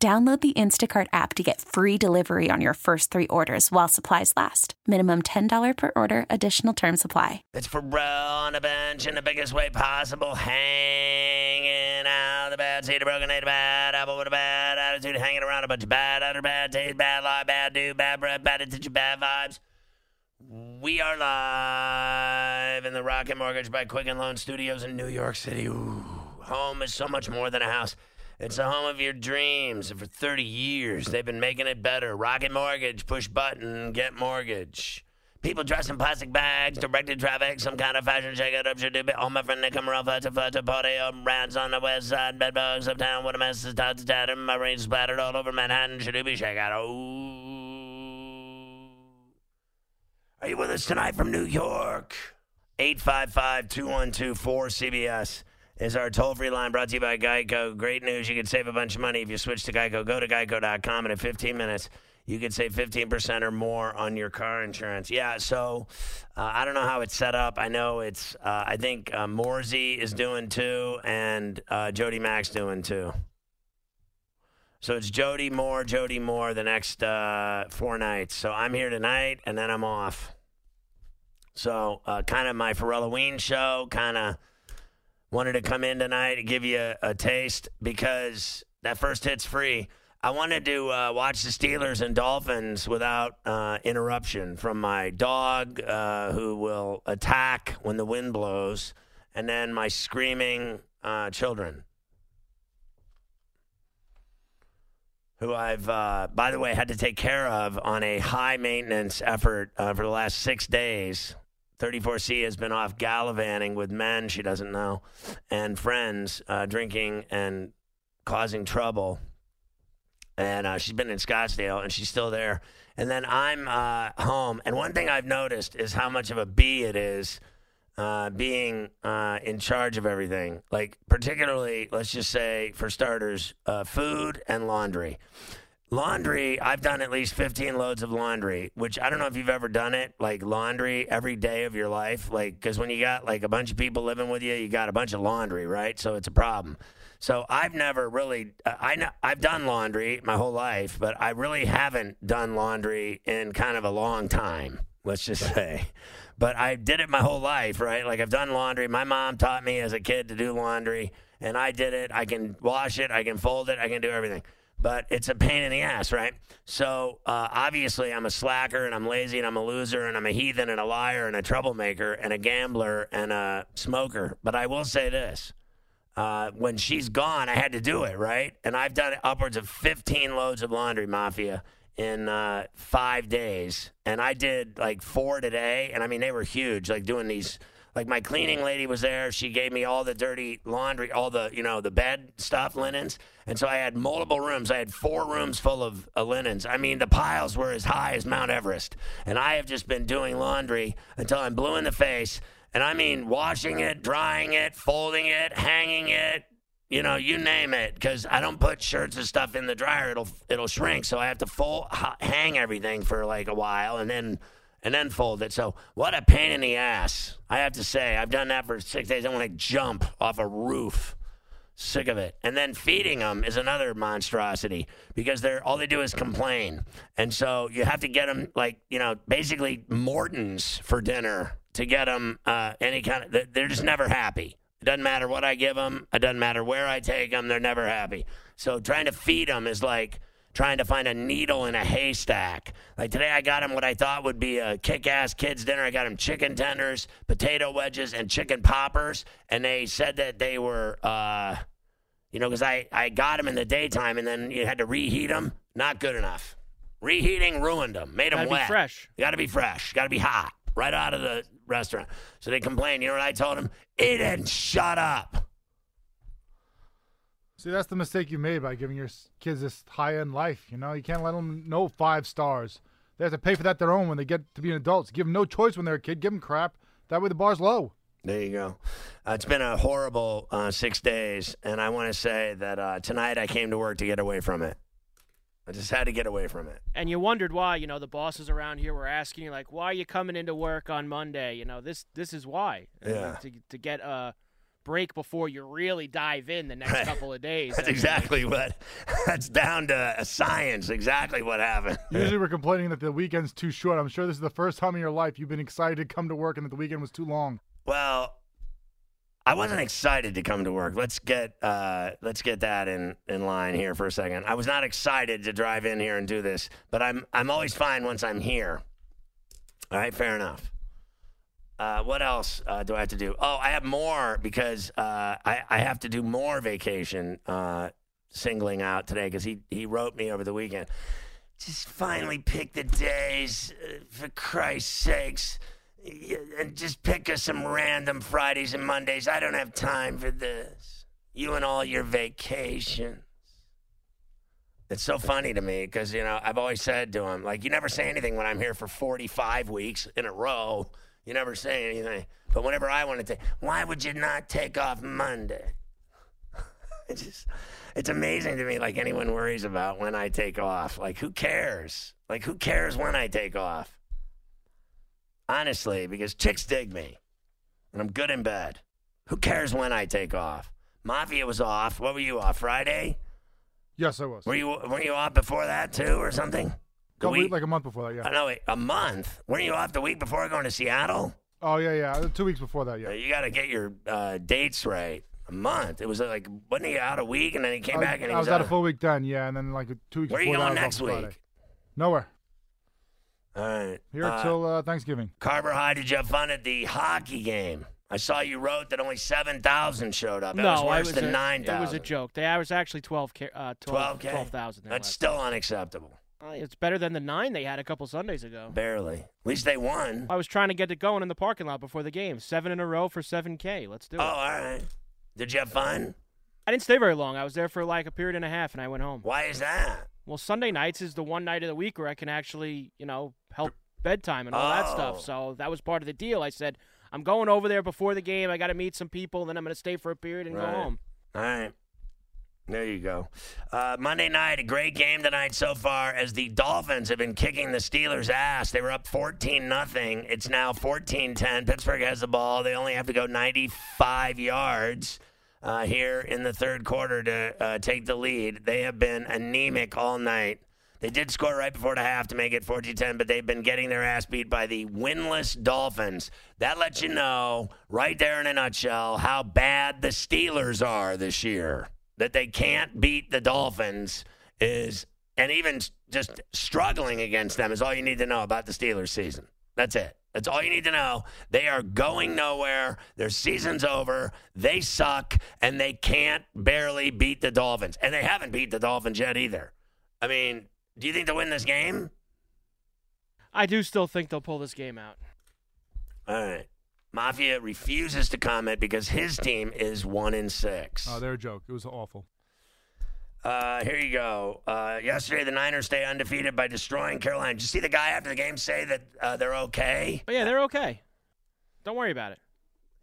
Download the Instacart app to get free delivery on your first three orders while supplies last. Minimum $10 per order, additional term supply. It's for bro on a bench in the biggest way possible, hanging out the bad seed, a broken eight, a bad apple with a bad attitude, hanging around a bunch of bad, utter bad taste, bad lie, bad dude, bad breath, bad attention, bad vibes. We are live in the Rocket Mortgage by Quicken Loan Studios in New York City. Ooh, home is so much more than a house. It's the home of your dreams. And for 30 years, they've been making it better. Rocket Mortgage, push button, get mortgage. People dressed in plastic bags, directed traffic, some kind of fashion shake it up, should do it. All my friend, they come around, to flat to party up, rats on the west side, bedbugs uptown, what a mess is top to tatter, my rain splattered all over Manhattan, should do be shake out. Ooh. Are you with us tonight from New York? 855 212 4CBS is our toll free line brought to you by Geico. Great news. You can save a bunch of money if you switch to Geico. Go to geico.com, and in 15 minutes, you can save 15% or more on your car insurance. Yeah, so uh, I don't know how it's set up. I know it's, uh, I think uh, Morsey is doing too, and uh, Jody Mack's doing too. So it's Jody Moore, Jody Moore the next uh, four nights. So I'm here tonight, and then I'm off. So uh, kind of my for Halloween show, kind of wanted to come in tonight to give you a, a taste because that first hit's free. I wanted to uh, watch the Steelers and Dolphins without uh, interruption from my dog, uh, who will attack when the wind blows, and then my screaming uh, children, who I've, uh, by the way, had to take care of on a high maintenance effort uh, for the last six days 34C has been off gallivanting with men she doesn't know and friends, uh, drinking and causing trouble. And uh, she's been in Scottsdale and she's still there. And then I'm uh, home. And one thing I've noticed is how much of a bee it is uh, being uh, in charge of everything. Like, particularly, let's just say, for starters, uh, food and laundry. Laundry, I've done at least 15 loads of laundry, which I don't know if you've ever done it, like laundry every day of your life. Like, because when you got like a bunch of people living with you, you got a bunch of laundry, right? So it's a problem. So I've never really, uh, I know, I've done laundry my whole life, but I really haven't done laundry in kind of a long time, let's just say. But I did it my whole life, right? Like I've done laundry. My mom taught me as a kid to do laundry, and I did it. I can wash it, I can fold it, I can do everything but it's a pain in the ass, right? So uh, obviously, I'm a slacker and I'm lazy and I'm a loser and I'm a heathen and a liar and a troublemaker and a gambler and a smoker. But I will say this. Uh, when she's gone, I had to do it, right? And I've done upwards of 15 loads of laundry, Mafia, in uh, five days. And I did like four today. And I mean, they were huge, like doing these like my cleaning lady was there. She gave me all the dirty laundry, all the, you know, the bed stuff, linens. And so I had multiple rooms. I had four rooms full of uh, linens. I mean, the piles were as high as Mount Everest. And I have just been doing laundry until I'm blue in the face. And I mean, washing it, drying it, folding it, hanging it, you know, you name it, because I don't put shirts and stuff in the dryer; it'll it'll shrink. So I have to full hang everything for like a while, and then and then fold it. So what a pain in the ass. I have to say, I've done that for six days. I want to jump off a roof. Sick of it. And then feeding them is another monstrosity because they're all they do is complain. And so you have to get them like, you know, basically Morton's for dinner to get them uh, any kind of, they're just never happy. It doesn't matter what I give them. It doesn't matter where I take them. They're never happy. So trying to feed them is like, trying to find a needle in a haystack. Like today, I got him what I thought would be a kick ass kids' dinner. I got him chicken tenders, potato wedges, and chicken poppers. And they said that they were, uh, you know, because I, I got them in the daytime and then you had to reheat them. Not good enough. Reheating ruined them, made them Gotta wet. be fresh. You got to be fresh. Got to be hot right out of the restaurant. So they complained. You know what I told them? Eat and shut up. See, that's the mistake you made by giving your kids this high-end life. You know, you can't let them know five stars. They have to pay for that their own when they get to be adults. Give them no choice when they're a kid. Give them crap. That way the bar's low. There you go. Uh, it's been a horrible uh, six days, and I want to say that uh, tonight I came to work to get away from it. I just had to get away from it. And you wondered why, you know, the bosses around here were asking you, like, why are you coming into work on Monday? You know, this this is why. I mean, Yeah. to, to get a break before you really dive in the next Right. couple of days. That's I mean, exactly what. That's down to a science. Exactly what happened. Usually we're complaining that the weekend's too short. I'm sure this is the first time in your life you've been excited to come to work and that the weekend was too long. Well, I wasn't excited to come to work. Let's get uh, let's get that in, in line here for a second. I was not excited to drive in here and do this, but I'm I'm always fine once I'm here. All right, fair enough. Uh, what else uh, do I have to do? Oh, I have more because uh, I, I have to do more vacation uh, singling out today because he, he wrote me over the weekend. Just finally pick the days, uh, for Christ's sakes. And just pick us some random Fridays and Mondays. I don't have time for this. You and all your vacations. It's so funny to me because, you know, I've always said to him, like, you never say anything when I'm here for 45 weeks in a row. You never say anything. But whenever I want to take, why would you not take off Monday? It's just, it's amazing to me, like, anyone worries about when I take off. Like, who cares? Like, who cares when I take off? Honestly, because chicks dig me and I'm good in bed. Who cares when I take off? Mafia was off. What were you off? Friday? Yes, I was. Were you were you off before that too, or something? The Couple week, week- like a month before that, yeah. I know, wait, a month. Weren't you off the week before going to Seattle? Oh yeah, yeah. Two weeks before that, Uh, yeah. You got to get your uh, dates right. A month. It was uh, like wasn't he out a week and then he came I, back and he I was, was out out a full week then, yeah, and then like two weeks Where are you going that, next was off Friday. week? Nowhere. All right. Here Uh, till uh, Thanksgiving. Carver High, did you have fun at the hockey game? I saw you wrote that only seven thousand showed up. That no, was I worse was than a, nine It was a joke. They, I was actually 12, uh, 12 12K? 12,000 That's last still unacceptable. It's better than the nine they had a couple Sundays ago. Barely. At least they won. I was trying to get it going in the parking lot before the game. Seven in a row for 7K. Let's do it. Oh, all right. Did you have fun? I didn't stay very long. I was there for like a period and a half, and I went home. Why is that? Well, Sunday nights is the one night of the week where I can actually, you know, help bedtime and all that Oh. stuff. So that was part of the deal. I said, I'm going over there before the game. I got to meet some people, then I'm going to stay for a period and Right. go home. All right. There you go. Uh, Monday night, a great game tonight so far as the Dolphins have been kicking the Steelers' ass. They were up 14 nothing. It's now 14 10. Pittsburgh has the ball. They only have to go 95 yards uh, here in the third quarter to uh, take the lead. They have been anemic all night. They did score right before the half to make it 14 10, but they've been getting their ass beat by the winless Dolphins. That lets you know, right there in a nutshell, how bad the Steelers are this year. That they can't beat the Dolphins is, and even just struggling against them is all you need to know about the Steelers season. That's it. That's all you need to know. They are going nowhere. Their season's over. They suck, and they can't barely beat the Dolphins. And they haven't beat the Dolphins yet either. I mean, do you think they'll win this game? I do still think they'll pull this game out. All right. Mafia refuses to comment because his team is one in six. Oh, they're a joke. It was awful. Uh, here you go. Uh, yesterday, the Niners stay undefeated by destroying Carolina. Did you see the guy after the game say that uh, they're okay? Oh, yeah, they're okay. Don't worry about it.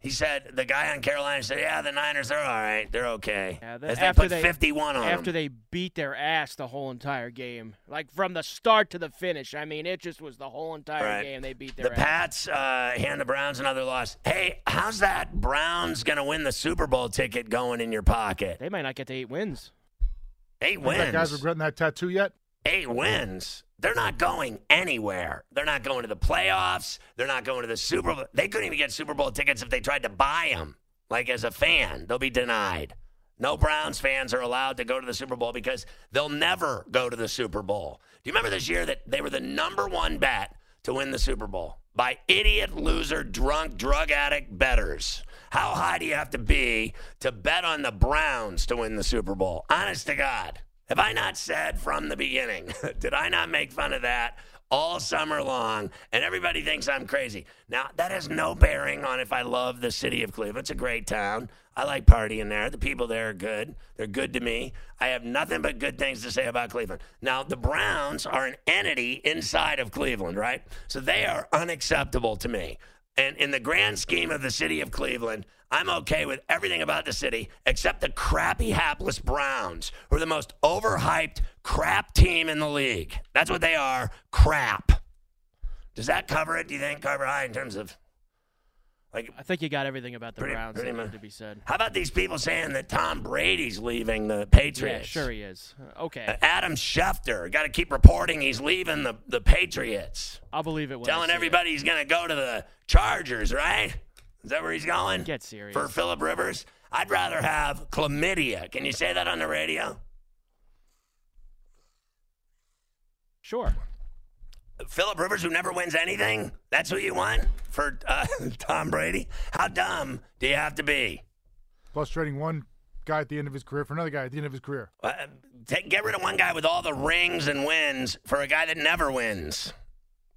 He said the guy on Carolina said, "Yeah, the Niners are all right. They're okay." Yeah, the- As they after put they- 51 on After them. they beat their ass the whole entire game, like from the start to the finish. I mean, it just was the whole entire Right. game they beat their The ass. Pats uh, hand the Browns another loss. Hey, how's that Browns going to win the Super Bowl ticket going in your pocket? They might not get to eight wins. Eight Think That guy's regretting that tattoo yet? Eight wins. They're not going anywhere. They're not going to the playoffs. They're not going to the Super Bowl. They couldn't even get Super Bowl tickets if they tried to buy them. Like as a fan, they'll be denied. No Browns fans are allowed to go to the Super Bowl because they'll never go to the Super Bowl. Do you remember this year that they were the number one bet to win the Super Bowl by idiot, loser, drunk, drug addict betters? How high do you have to be to bet on the Browns to win the Super Bowl? Honest to God. Have I not said from the beginning? Did I not make fun of that all summer long, and everybody thinks I'm crazy. Now, that has no bearing on if I love the city of Cleveland. It's a great town. I like partying there. The people there are good. They're good to me. I have nothing but good things to say about Cleveland. Now, the Browns are an entity inside of Cleveland, right? So they are unacceptable to me. And in the grand scheme of the city of Cleveland, I'm okay with everything about the city except the crappy, hapless Browns, who are the most overhyped crap team in the league. That's what they are crap. Does that cover it, do you think, Carver High, in terms of. Like, I think you got everything about the Pretty- Browns pretty that to be said. how about these people saying that Tom Brady's leaving the Patriots? Yeah, sure he is. Okay, Uh, Adam Schefter, got to keep reporting he's leaving the, the Patriots. I'll believe it Telling see it. everybody he's going to go to the Chargers, right? Is that where he's going? Get serious. For Philip Rivers? I'd rather have chlamydia. Can you say that on the radio? Sure. Philip Rivers, who never wins anything? That's who you want for uh, Tom Brady? How dumb do you have to be? Plus trading one guy at the end of his career for another guy at the end of his career. Uh, take, get rid of one guy with all the rings and wins for a guy that never wins.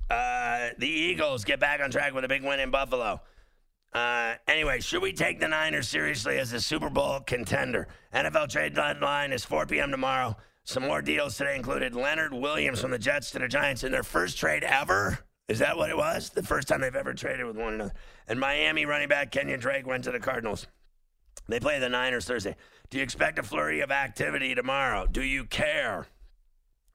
Uh, the Eagles get back on track with a big win in Buffalo. Uh, anyway, should we take the Niners seriously as a Super Bowl contender? NFL trade deadline is 4 p.m. tomorrow. Some more deals today included Leonard Williams from the Jets to the Giants in their first trade ever. Is that what it was? The first time they've ever traded with one another. And Miami running back Kenyon Drake went to the Cardinals. They play the Niners Thursday. Do you expect a flurry of activity tomorrow? Do you care?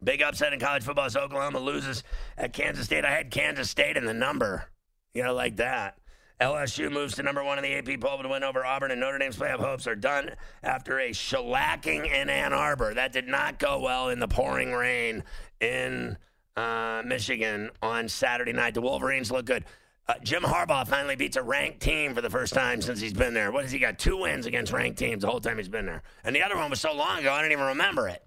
Big upset in college football as Oklahoma loses at Kansas State. I had Kansas State in the number, you know, like that. LSU moves to number one in the AP poll to win over Auburn, and Notre Dame's playoff hopes are done after a shellacking in Ann Arbor. That did not go well in the pouring rain in uh, Michigan on Saturday night. The Wolverines look good. Uh, Jim Harbaugh finally beats a ranked team for the first time since he's been there. What has he got? Two wins against ranked teams the whole time he's been there. And the other one was so long ago, I don't even remember it.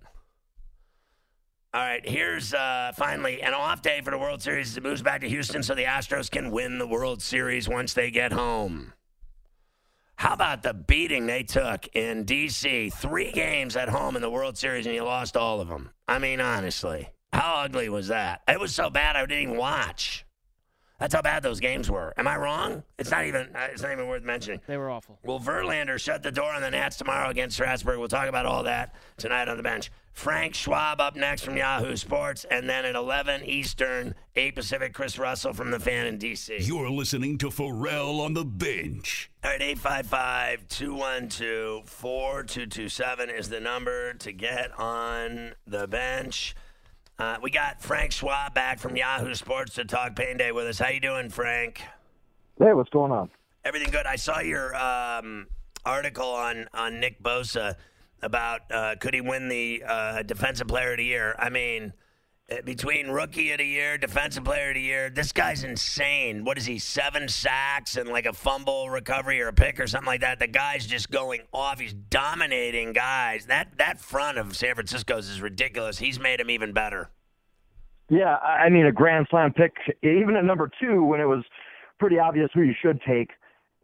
All right, here's uh, finally an off day for the World Series. It moves back to Houston so the Astros can win the World Series once they get home. How about the beating they took in D.C.? Three games at home in the World Series, and you lost all of them. I mean, honestly, how ugly was that? It was so bad I didn't even watch. That's how bad those games were. Am I wrong? It's not even. uh, It's not even worth mentioning. They were awful. Will Verlander shut the door on the Nats tomorrow against Strasburg? We'll talk about all that tonight on the bench. Frank Schwab up next from Yahoo Sports, and then at 11 Eastern, 8 Pacific, Chris Russell from the fan in D.C. You're listening to Ferrall on the bench. All right, 855 212 4227 is the number to get on the bench. Uh, we got Frank Schwab back from Yahoo Sports to talk Pain Day with us. How you doing, Frank? Hey, what's going on? Everything good. I saw your um, article on, on Nick Bosa about uh, could he win the uh, Defensive Player of the Year. I mean, Uh, between Rookie of the Year, Defensive Player of the Year, this guy's insane. What is he, seven sacks and like a fumble recovery or a pick or something like that? The guy's just going off. He's dominating guys. That, that front of San Francisco's is ridiculous. He's made him even better. Yeah, I I mean a grand slam pick, even at number two, when it was pretty obvious who you should take.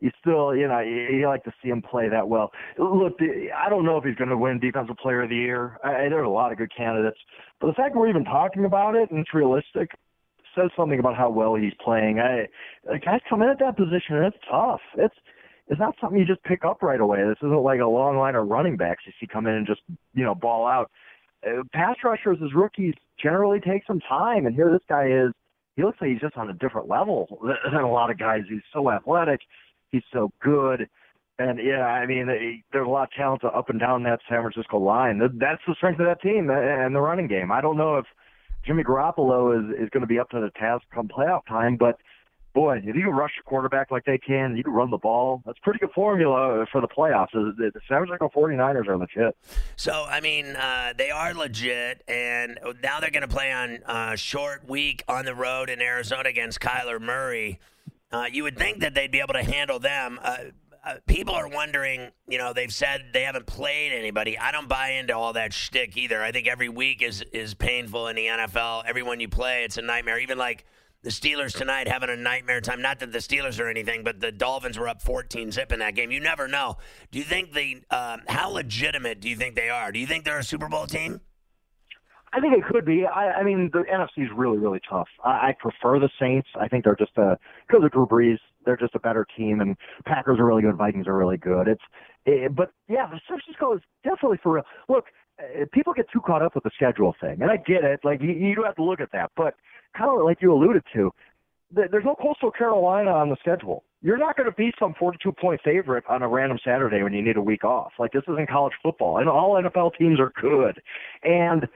You still, you know, you, you like to see him play that well. Look, I don't know if he's going to win Defensive Player of the Year. I, there's a lot of good candidates, but the fact we're even talking about it and it's realistic says something about how well he's playing. I, guys come in at that position and it's tough. It's it's not something you just pick up right away. This isn't like a long line of running backs you see come in and just you know ball out. Uh, pass rushers as rookies generally take some time, and here this guy is. He looks like he's just on a different level than a lot of guys. He's so athletic, he's so good, and yeah, I mean, they- there's a lot of talent up and down that San Francisco line. That's the strength of that team uh, and the running game. I don't know if Jimmy Garoppolo is is going to be up to the task come playoff time, but boy, if you can rush the quarterback like they can, you can run the ball. That's pretty good formula for the playoffs. The the San Francisco 49ers are legit. So, I mean, uh, they are legit, and now they're going to play on uh, short week on the road in Arizona against Kyler Murray. Uh, you would think that they'd be able to handle them. Uh, uh, people are wondering, you know, they've said they haven't played anybody. I don't buy into all that shtick either. I think every week is is painful in the NFL. Everyone you play, it's a nightmare. Even like the Steelers tonight having a nightmare time. Not that the Steelers are anything, but the Dolphins were up 14 zip in that game. You never know. Do you think the um, how legitimate do you think they are? Do you think they're a Super Bowl team? I think it could be. I, I mean, the NFC is really, really tough. I, I prefer the Saints. I think they're just a because of Drew Brees, they're just a better team, and Packers are really good. Vikings are really good. It's, it, but yeah, San Francisco is definitely for real. Look, uh, people get too caught up with the schedule thing, and I get it. Like you, you do have to look at that, but kind of like you alluded to, there's no Coastal Carolina on the schedule. You're not going to be some 42 point favorite on a random Saturday when you need a week off. Like this isn't college football, and all NFL teams are good. And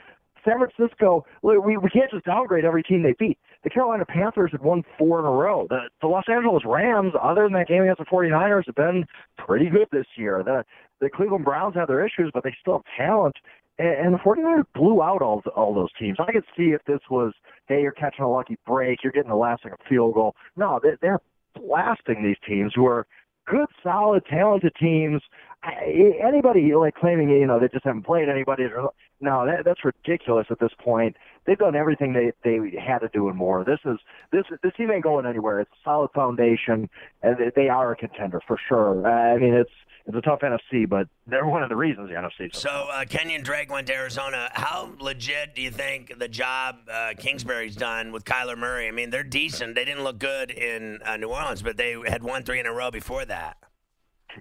San Francisco, we we can't just downgrade every team they beat. The Carolina Panthers have won four in a row. The, the Los Angeles Rams, other than that game against the 49ers, have been pretty good this year. The the Cleveland Browns have their issues, but they still have talent. And, the 49ers blew out all all those teams. I could see if this was, hey, you're catching a lucky break, you're getting the last second field goal. No, they, they're blasting these teams who are good, solid, talented teams. Anybody like claiming you know they just haven't played anybody, no, that, that's ridiculous at this point. They've done everything they they had to do and more. This is this this team ain't going anywhere. It's a solid foundation, and they are a contender for sure. I mean, it's it's a tough NFC, but they're one of the reasons the NFC. So uh, Kenyon Drake went to Arizona. How legit do you think the job uh, Kingsbury's done with Kyler Murray? I mean, they're decent. They didn't look good in uh, New Orleans, but they had won three in a row before that.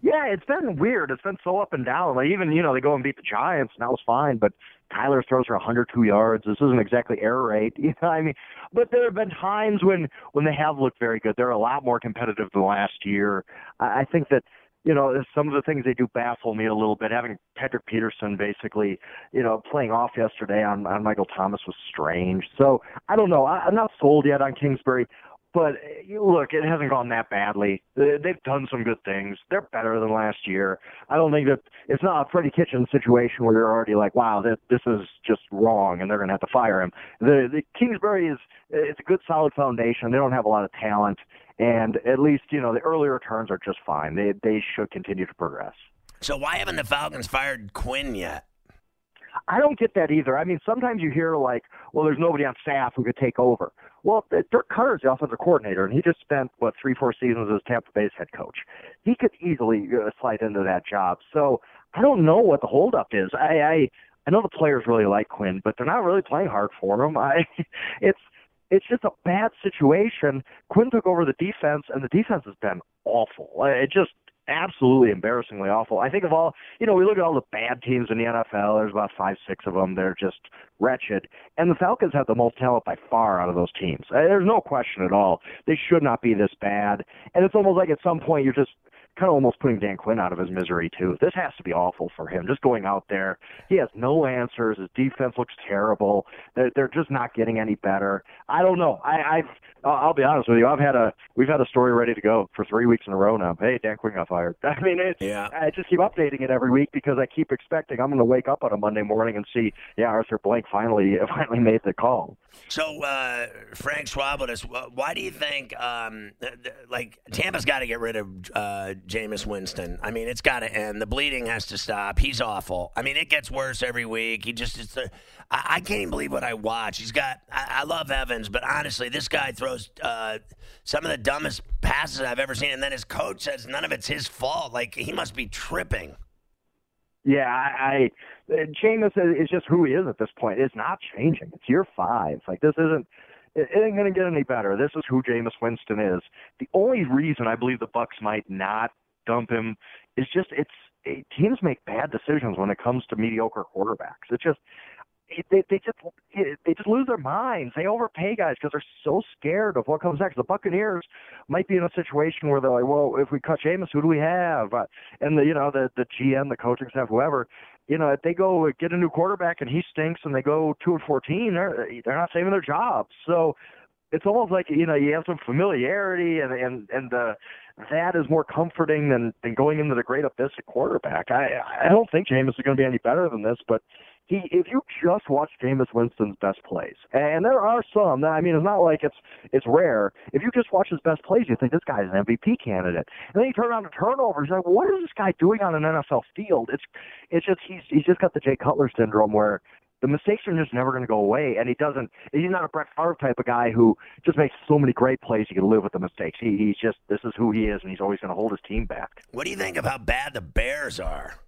Yeah, it's been weird. It's been so up and down. Like even you know they go and beat the Giants, and that was fine. But Kyler throws for 102 yards. This isn't exactly Air Raid. You know, I mean, but there have been times when when they have looked very good. They're a lot more competitive than last year. I, I think that you know, some of the things they do baffle me a little bit. Having Patrick Peterson basically, you know, playing off yesterday on, on Michael Thomas was strange. So I don't know. I, I'm not sold yet on Kingsbury. But eh, look, it hasn't gone that badly. They've done some good things. They're better than last year. I don't think that it's not a Freddie Kitchen situation where you're already like, wow, this, this is just wrong, and they're going to have to fire him. The, the Kingsbury is it's a good, solid foundation. They don't have a lot of talent, and at least you know the early returns are just fine. They they should continue to progress. So why haven't the Falcons fired Quinn yet? I don't get that either. I mean, sometimes you hear like, well, there's nobody on staff who could take over. Well, Dirk Koetter's the offensive coordinator, and he just spent what three, four seasons as Tampa Bay's head coach. He could easily uh, slide into that job. So I don't know what the holdup is. I, I I know the players really like Quinn, but they're not really playing hard for him. I it's it's just a bad situation. Quinn took over the defense, and the defense has been awful. It just absolutely embarrassingly awful. I think of all, you know, we look at all the bad teams in the NFL. There's about five, six of them. They're just wretched. And the Falcons have the most talent by far out of those teams. Uh, there's no question at all. They should not be this bad. And it's almost like at some point you're just kind of almost putting Dan Quinn out of his misery too. This has to be awful for him. Just going out there, he has no answers. His defense looks terrible. They're, they're just not getting any better. I don't know. I, I've I'll be honest with you. I've had a we've had a story ready to go for three weeks in a row now. Hey, Dan Quinn got fired. I mean, it's yeah. I just keep updating it every week because I keep expecting I'm going to wake up on a Monday morning and see, yeah, Arthur Blank finally finally made the call. So, uh, Frank Schwab, why do you think um, like Tampa's got to get rid of uh, Jameis Winston. I mean, it's got to end. The bleeding has to stop. He's awful. I mean, it gets worse every week. He just, it's I, I can't even believe what I watch. He's got, I, I love Evans, but honestly, this guy throws uh, some of the dumbest passes I've ever seen. And then his coach says none of it's his fault. Like, he must be tripping. Yeah, I, I Jameis is just who he is at this point. It's not changing. It's year five. Like this isn't it, ain't going to get any better. This is who Jameis Winston is. The only reason I believe the Bucs might not dump him is just it's it, teams make bad decisions when it comes to mediocre quarterbacks. It's just they they just they just lose their minds. They overpay guys because they're so scared of what comes next. The Buccaneers might be in a situation where they're like, well, if we cut Jameis, who do we have? Uh, and the you know the the GM, the coaching staff, whoever, you know, if they go get a new quarterback and he stinks and they go two and fourteen, they're they're not saving their jobs. So it's almost like you know you have some familiarity and and and the that is more comforting than than going into the great abyss at quarterback. I I don't think Jameis is going to be any better than this, but he if you just watch Jameis Winston's best plays, and there are some. I mean, it's not like it's it's rare. If you just watch his best plays, you think this guy's an MVP candidate, and then you turn around to turnovers. Like, what is this guy doing on an NFL field? It's it's just he's he's just got the Jay Cutler syndrome where the mistakes are just never going to go away, and he doesn't. He's not a Brett Favre type of guy who just makes so many great plays he can live with the mistakes. He, he's just this is who he is, and he's always going to hold his team back. What do you think of how bad the Bears are?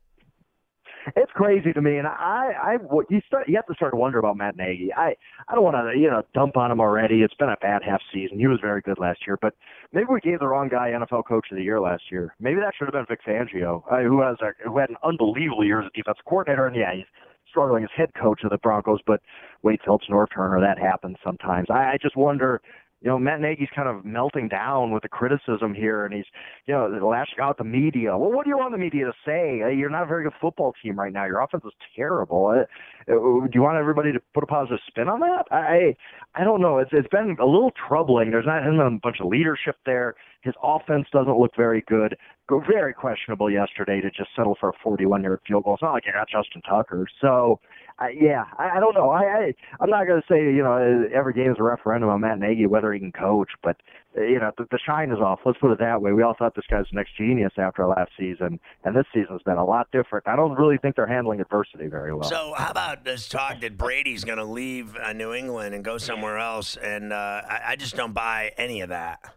It's crazy to me, and I, I, you start, you have to start to wonder about Matt Nagy. I, I don't want to, you know, dump on him already. It's been a bad half season. He was very good last year, but maybe we gave the wrong guy NFL Coach of the Year last year. Maybe that should have been Vic Fangio, uh, who has a, who had an unbelievable year as a defensive coordinator, and yeah, he's struggling as head coach of the Broncos. But Wade Phillips, Norv Turner, that happens sometimes. I, I just wonder you know, Matt Nagy's kind of melting down with the criticism here, and he's, you know, lashing out the media. Well, what do you want the media to say? You're not a very good football team right now. Your offense is terrible. Uh, do you want everybody to put a positive spin on that? I, I don't know. It's it's been a little troubling. There's not a bunch of leadership there. His offense doesn't look very good. Very questionable yesterday to just settle for a 41-yard field goal. It's not like you got Justin Tucker. So I, yeah, I, I don't know. I, I I'm not going to say you know every game is a referendum on Matt Nagy whether he can coach, but uh, you know the, the shine is off. Let's put it that way. We all thought this guy's the next genius after last season, and this season's been a lot different. I don't really think they're handling adversity very well. So how about this talk that Brady's going to leave uh, New England and go somewhere else? And uh, I, I just don't buy any of that.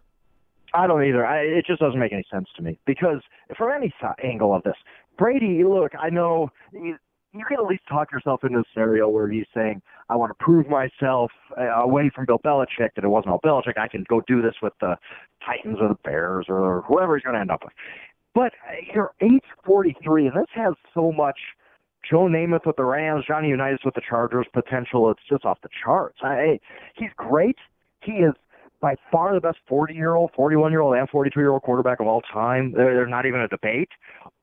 I don't either. I, it just doesn't make any sense to me because from any angle of this, Brady. Look, I know you can at least talk yourself into a scenario where he's saying, I want to prove myself uh, away from Bill Belichick that it wasn't all Belichick. I can go do this with the Titans or the Bears or whoever he's going to end up with. But uh, you're age 43, and this has so much Joe Namath with the Rams, Johnny Unitas with the Chargers potential. It's just off the charts. I, he's great. He is by far the best 40 year old, 41 year old, and 42 year old quarterback of all time. There's not even a debate.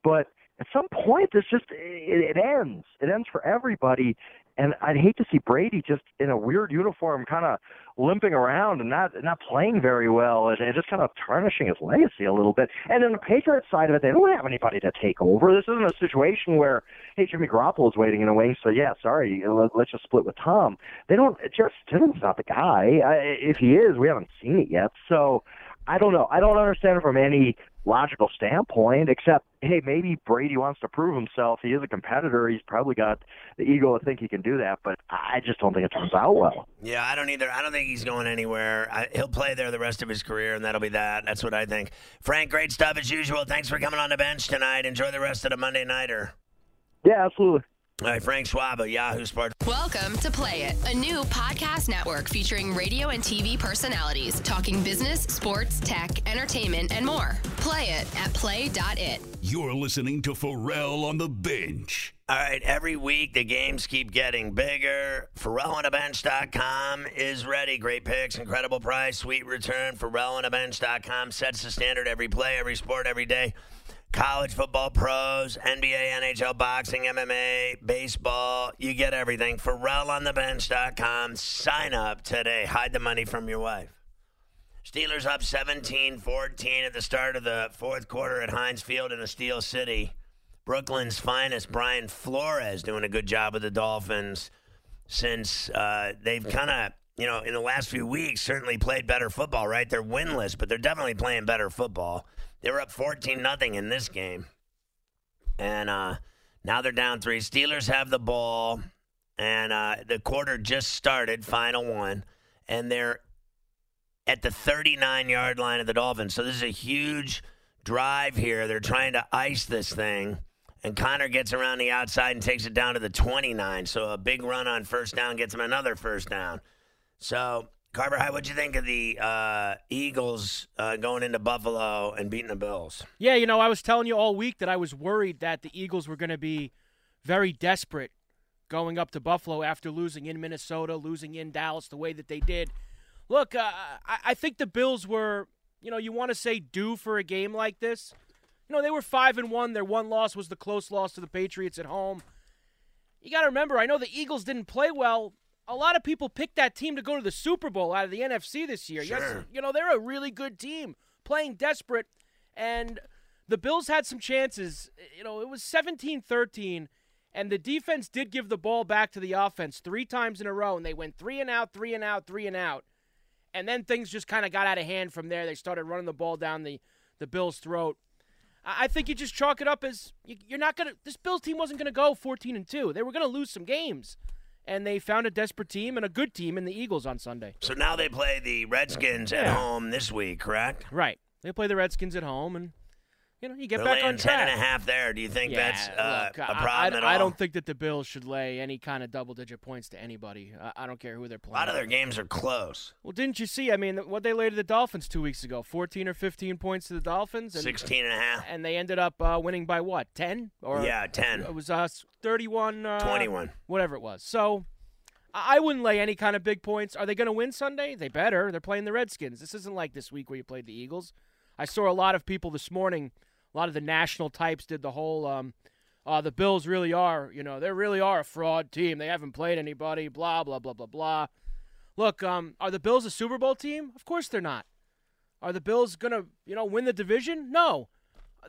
But at some point this just it, it ends. It ends for everybody. And I'd hate to see Brady just in a weird uniform, kind of limping around and not not playing very well, and, and just kind of tarnishing his legacy a little bit. And then the Patriots side of it, they don't have anybody to take over. This isn't a situation where, hey, Jimmy Garoppolo is waiting in a wings, so yeah, sorry, let, let's just split with Tom. They don't. Jarrett Stidham's not the guy. I, if he is, we haven't seen it yet. So I don't know. I don't understand it from any logical standpoint, except, hey, maybe Brady wants to prove himself. He is a competitor. He's probably got the ego to think he can do that, but I just don't think it turns out well. Yeah, I don't either. I don't think he's going anywhere. I, he'll play there the rest of his career, and that'll be that. That's what I think. Frank, great stuff as usual. Thanks for coming on the bench tonight. Enjoy the rest of the Monday Nighter. Yeah, absolutely. All right, Frank Schwab of Yahoo Sports. Welcome to Play It, a new podcast network featuring radio and TV personalities talking business, sports, tech, entertainment, and more. Play it at play.it. You're listening to Ferrall on the bench. All right, every week the games keep getting bigger. FerrallOnTheBench.com is ready. Great picks, incredible price, sweet return. FerrallOnTheBench.com sets the standard every play, every sport, every day college football pros, NBA, NHL, boxing, MMA, baseball. You get everything. FerrallOnTheBench.com. Sign up today. Hide the money from your wife. Steelers up 17 14 at the start of the fourth quarter at Heinz Field in the Steel City. Brooklyn's finest, Brian Flores, doing a good job with the Dolphins since uh, they've kind of, you know, in the last few weeks, certainly played better football, right? They're winless, but they're definitely playing better football. They were up 14 nothing in this game. And uh, now they're down three. Steelers have the ball, and uh, the quarter just started, final one, and they're at the 39 yard line of the Dolphins. So this is a huge drive here. They're trying to ice this thing. And Connor gets around the outside and takes it down to the 29. So a big run on first down gets him another first down. So Carver High, what'd you think of the uh, Eagles uh, going into Buffalo and beating the Bills? Yeah, you know, I was telling you all week that I was worried that the Eagles were going to be very desperate going up to Buffalo after losing in Minnesota, losing in Dallas the way that they did. Look, uh, I, I think the Bills were, you know, you want to say due for a game like this. You know, they were five and one. Their one loss was the close loss to the Patriots at home. You got to remember, I know the Eagles didn't play well a lot of people picked that team to go to the Super Bowl out of the NFC this year. Sure. Yes, you know, they're a really good team playing desperate and the Bills had some chances. You know, it was 17-13 and the defense did give the ball back to the offense 3 times in a row and they went 3 and out, 3 and out, 3 and out. And then things just kind of got out of hand from there. They started running the ball down the the Bills' throat. I think you just chalk it up as you're not going to this Bills team wasn't going to go 14 and 2. They were going to lose some games and they found a desperate team and a good team in the Eagles on Sunday. So now they play the Redskins at home this week, correct? Right. They play the Redskins at home, and You know, you get They're back on ten track. and a half there. Do you think yeah, that's uh, look, a I- problem I, at I don't think that the Bills should lay any kind of double-digit points to anybody. I, I don't care who they're playing. a lot of their games are close. Well, didn't you see? I mean, what they laid to the Dolphins two weeks ago, 14 or 15 points to the Dolphins, and 16 and a half. and they ended up uh, winning by what, 10 or Yeah, 10. It was uh, 31, uh, 21. whatever it was. So I I wouldn't lay any kind of big points. Are they going to win Sunday? They better. They're playing the Redskins. This isn't like this week where you played the Eagles. I saw a lot of people this morning. A lot of the national types did the whole. Um, uh, the Bills really are, you know, they really are a fraud team. They haven't played anybody. Blah blah blah blah blah. Look, um, are the Bills a Super Bowl team? Of course they're not. Are the Bills gonna, you know, win the division? No.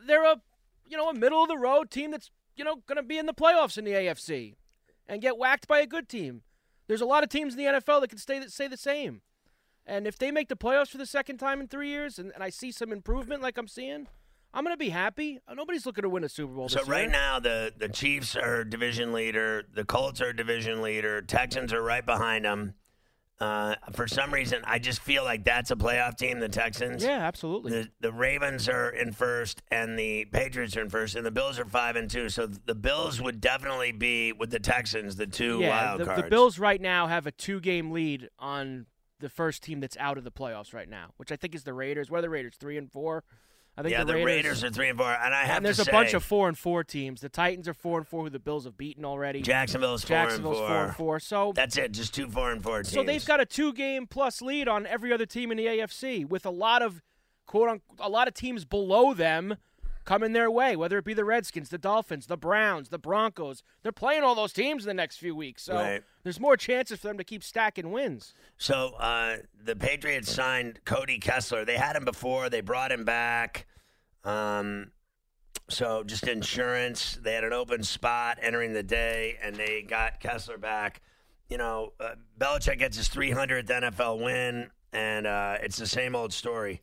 They're a, you know, a middle of the road team that's, you know, gonna be in the playoffs in the AFC, and get whacked by a good team. There's a lot of teams in the NFL that can stay say the same. And if they make the playoffs for the second time in three years, and, and I see some improvement like I'm seeing, I'm gonna be happy. Nobody's looking to win a Super Bowl. So right year. now, the the Chiefs are division leader. The Colts are division leader. Texans are right behind them. Uh, for some reason, I just feel like that's a playoff team. The Texans. yeah, absolutely. The the Ravens are in first, and the Patriots are in first, and the Bills are five and two. So the Bills would definitely be with the Texans, the two yeah, wild the, cards. the Bills right now have a two-game lead on the first team that's out of the playoffs right now, which I think is the Raiders. What are the Raiders? Three and four. I think yeah, the, Raiders, are three and four, and I have and there's a say, bunch of four and four teams. The Titans are four and four, who the Bills have beaten already. Jacksonville's four Jacksonville's and four and four. So That's it, just two four and four teams. So they've got a two-game plus lead on every other team in the AFC, with a lot of quote unquote, a lot of teams below them coming their way. Whether it be the Redskins, the Dolphins, the Browns, the Broncos, they're playing all those teams in the next few weeks. So Right. there's more chances for them to keep stacking wins. So uh, the Patriots signed Cody Kessler. They had him before. They brought him back. Um, so just insurance. They had an open spot entering the day, and they got Kessler back. You know, uh, Belichick gets his 300th NFL win, and uh, it's the same old story.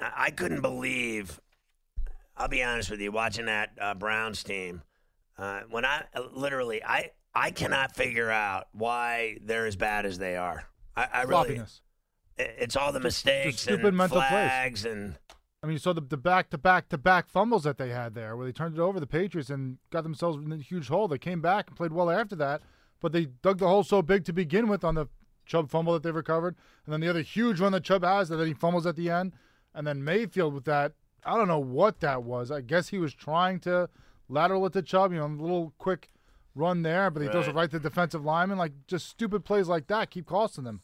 I, I couldn't believe. I'll be honest with you, watching that uh, Browns team. Uh, when I literally, I I cannot figure out why they're as bad as they are. I, I really, it- it's all the mistakes stupid and mental plays. flags and I mean, you saw the, the back to back to back fumbles that they had there, where they turned it over the Patriots and got themselves in a huge hole. They came back and played well after that, but they dug the hole so big to begin with on the Chubb fumble that they recovered, and then the other huge one that Chubb has that he fumbles at the end, and then Mayfield with that. I don't know what that was. I guess he was trying to lateral it to Chubb, you know, a little quick run there, but he throws it Right. right to the defensive lineman. Like just stupid plays like that keep costing them.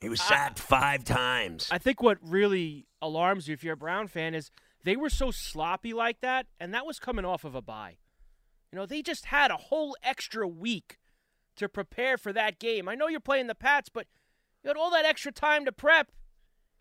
he was sacked five times. I think what really alarms you if you're a Brown fan is they were so sloppy like that, and that was coming off of a bye. You know, they just had a whole extra week to prepare for that game. I know you're playing the Pats, but you had all that extra time to prep,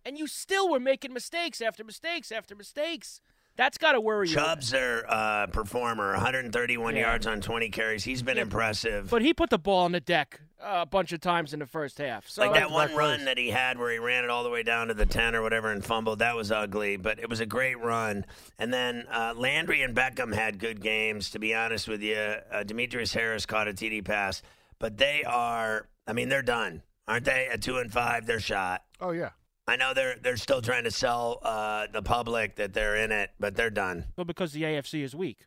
and you still were making mistakes after mistakes after mistakes. That's got to worry you. Chubb's their uh, performer, 131 Yeah. yards on 20 carries. He's been impressive. But he put the ball on the deck uh, a bunch of times in the first half. So like that one run place. that he had where he ran it all the way down to the 10 or whatever and fumbled, that was ugly, but it was a great run. And then uh, Landry and Beckham had good games, to be honest with you. Uh, Demetrius Harris caught a TD pass, but they are, I mean, they're done, aren't they? At two and five, they're shot. Oh yeah. I know they're they're still trying to sell uh, the public that they're in it, but they're done. Well, because the AFC is weak.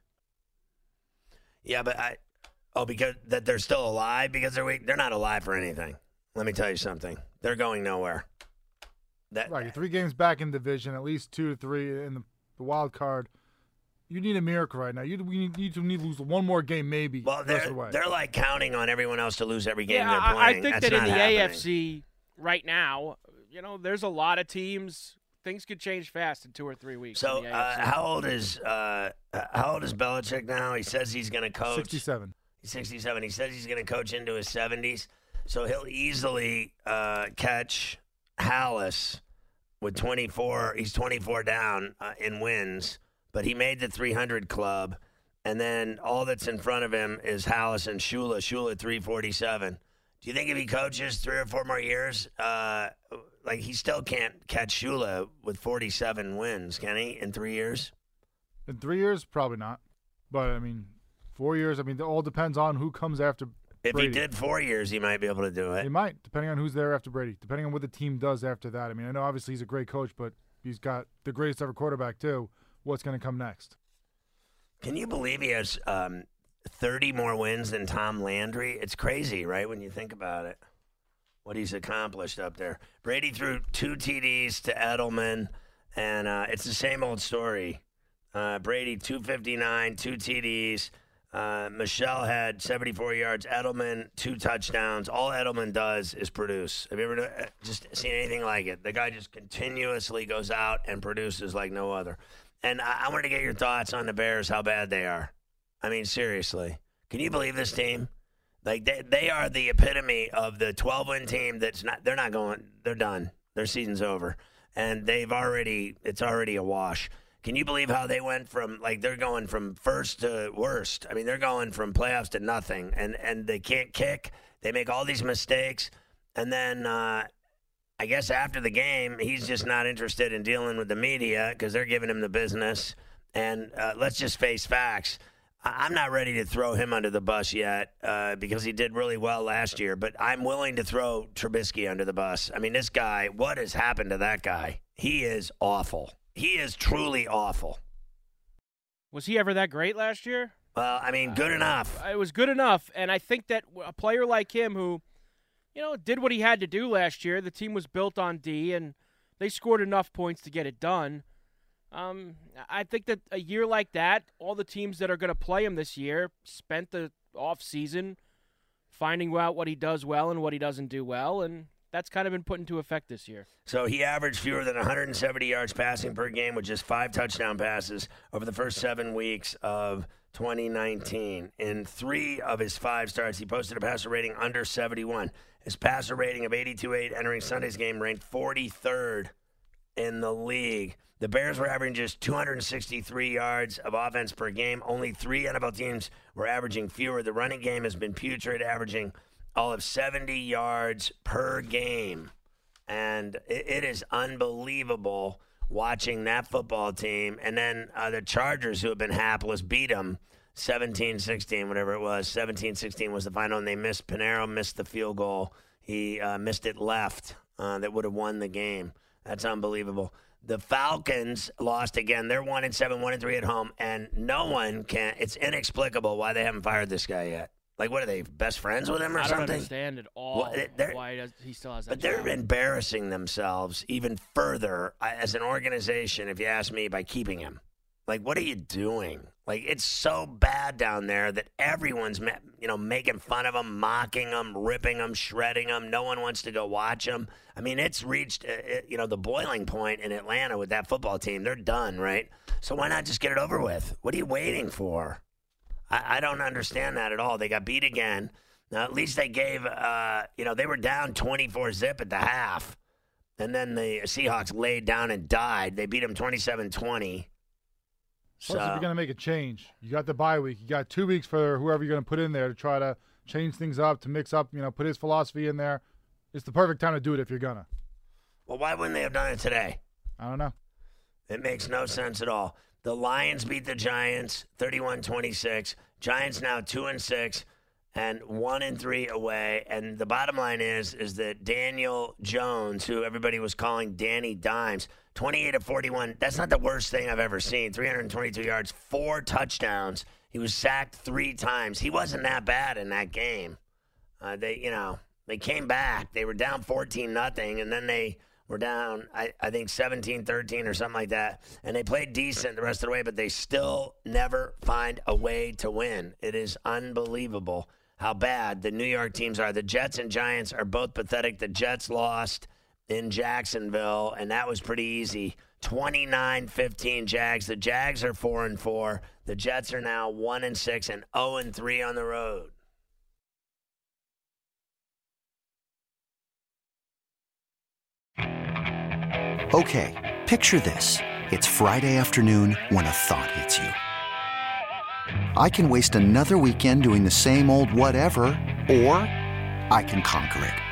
Yeah, but I oh because that they're still alive because they're weak. They're not alive for anything. Let me tell you something. They're going nowhere. That Right, you're three games back in division, at least two to three in the, the wild card. You need a miracle right now. You we need, need to need to lose one more game, maybe. well, they're the they're like counting on everyone else to lose every game yeah, they're I, I think That's that in the happening. AFC right now, you know, there's a lot of teams. Things could change fast in two or three weeks. So, uh, how old is uh, how old is Belichick now? He says he's going to coach. Sixty-seven. He's 67. He says he's going to coach into his 70s. So he'll easily uh, catch Halas with 24. He's 24 down uh, in wins, but he made the 300 club. And then all that's in front of him is Halas and Shula. Shula 347. Do you think if he coaches three or four more years, uh, like he still can't catch Shula with 47 wins, can he, in three years? In three years, probably not. But I mean, four years. I mean, it all depends on who comes after. If Brady. he did four years, he might be able to do it. He might, depending on who's there after Brady. Depending on what the team does after that. I mean, I know obviously he's a great coach, but he's got the greatest ever quarterback too. what's going to come next. Can you believe he has um, 30 more wins than Tom Landry? It's crazy, right, when you think about it, what he's accomplished up there. Brady threw two TDs to Edelman, and uh, it's the same old story. Uh, Brady, 259, two TDs. Uh, Michel had 74 yards. Edelman, two touchdowns. All Edelman does is produce. Have you ever uh, just seen anything like it? The guy just continuously goes out and produces like no other. And I, I want to get your thoughts on the Bears, how bad they are. I mean, seriously, can you believe this team? Like they, they are the epitome of the 12 win team that's not. They're not going. They're done. Their season's over, and they've already. It's already a wash. Can you believe how they went from like they're going from first to worst? I mean, they're going from playoffs to nothing, and and they can't kick. They make all these mistakes, and then uh, I guess after the game, he's just not interested in dealing with the media because they're giving him the business. And uh, let's just face facts. I'm not ready to throw him under the bus yet uh, because he did really well last year, but I'm willing to throw Trubisky under the bus. I mean, this guy, what has happened to that guy? He is awful. He is truly awful. Was he ever that great last year? Well, I mean, good enough. It was good enough, and I think that a player like him who, you know, did what he had to do last year. The team was built on D, and they scored enough points to get it done. Um, I think that a year like that, all the teams that are going to play him this year spent the off season finding out what he does well and what he doesn't do well, and that's kind of been put into effect this year. So he averaged fewer than 170 yards passing per game with just five touchdown passes over the first seven weeks of 2019. In three of his five starts, he posted a passer rating under 71. His passer rating of 82.8 entering Sunday's game ranked 43rd in the league. The Bears were averaging just 263 yards of offense per game. Only three NFL teams were averaging fewer. The running game has been putrid, averaging all of 70 yards per game. And it, it is unbelievable watching that football team. And then uh, the Chargers, who have been hapless, beat them 17 16, whatever it was. 17 16 was the final, and they missed. Pineiro missed the field goal. He uh, missed it left uh, that would have won the game. That's unbelievable. The Falcons lost again. They're one and seven, one and three at home, and no one can. It's inexplicable why they haven't fired this guy yet. Like, what are they best friends with him or I don't something? understand at all Well, why he, does, he still has that. But they're embarrassing themselves even further uh, as an organization, if you ask me, by keeping him. Like, what are you doing? Like, it's so bad down there that everyone's, you know, making fun of them, mocking them, ripping them, shredding them. No one wants to go watch them. I mean, it's reached, uh, uh, you know, the boiling point in Atlanta with that football team. They're done, right? So why not just get it over with? What are you waiting for? I, I don't understand that at all. They got beat again. Now, at least they gave, uh, you know, they were down 24 zip at the half. And then the Seahawks laid down and died. They beat them 27 20. Plus, if you're going to make a change, you got the bye week. You got two weeks for whoever you're going to put in there to try to change things up, to mix up, you know, put his philosophy in there. It's the perfect time to do it if you're going to. well, why wouldn't they have done it today? I don't know. It makes no sense at all. The Lions beat the Giants 31-26. Giants now 2 and 6 and 1 and 3 away and the bottom line is is that Daniel Jones who everybody was calling Danny Dimes 28 of 41 that's not the worst thing I've ever seen 322 yards four touchdowns he was sacked 3 times he wasn't that bad in that game uh, they you know they came back they were down 14 nothing and then they were down, I, I think 17 13 or something like that. And they played decent the rest of the way, but they still never find a way to win. It is unbelievable how bad the New York teams are. The Jets and Giants are both pathetic. The Jets lost in Jacksonville, and that was pretty easy. 29 15 Jags. The Jags are 4 and 4. The Jets are now 1 and 6 and 0 and 3 on the road. Okay, picture this. It's Friday afternoon when a thought hits you. I can waste another weekend doing the same old whatever, or I can conquer it.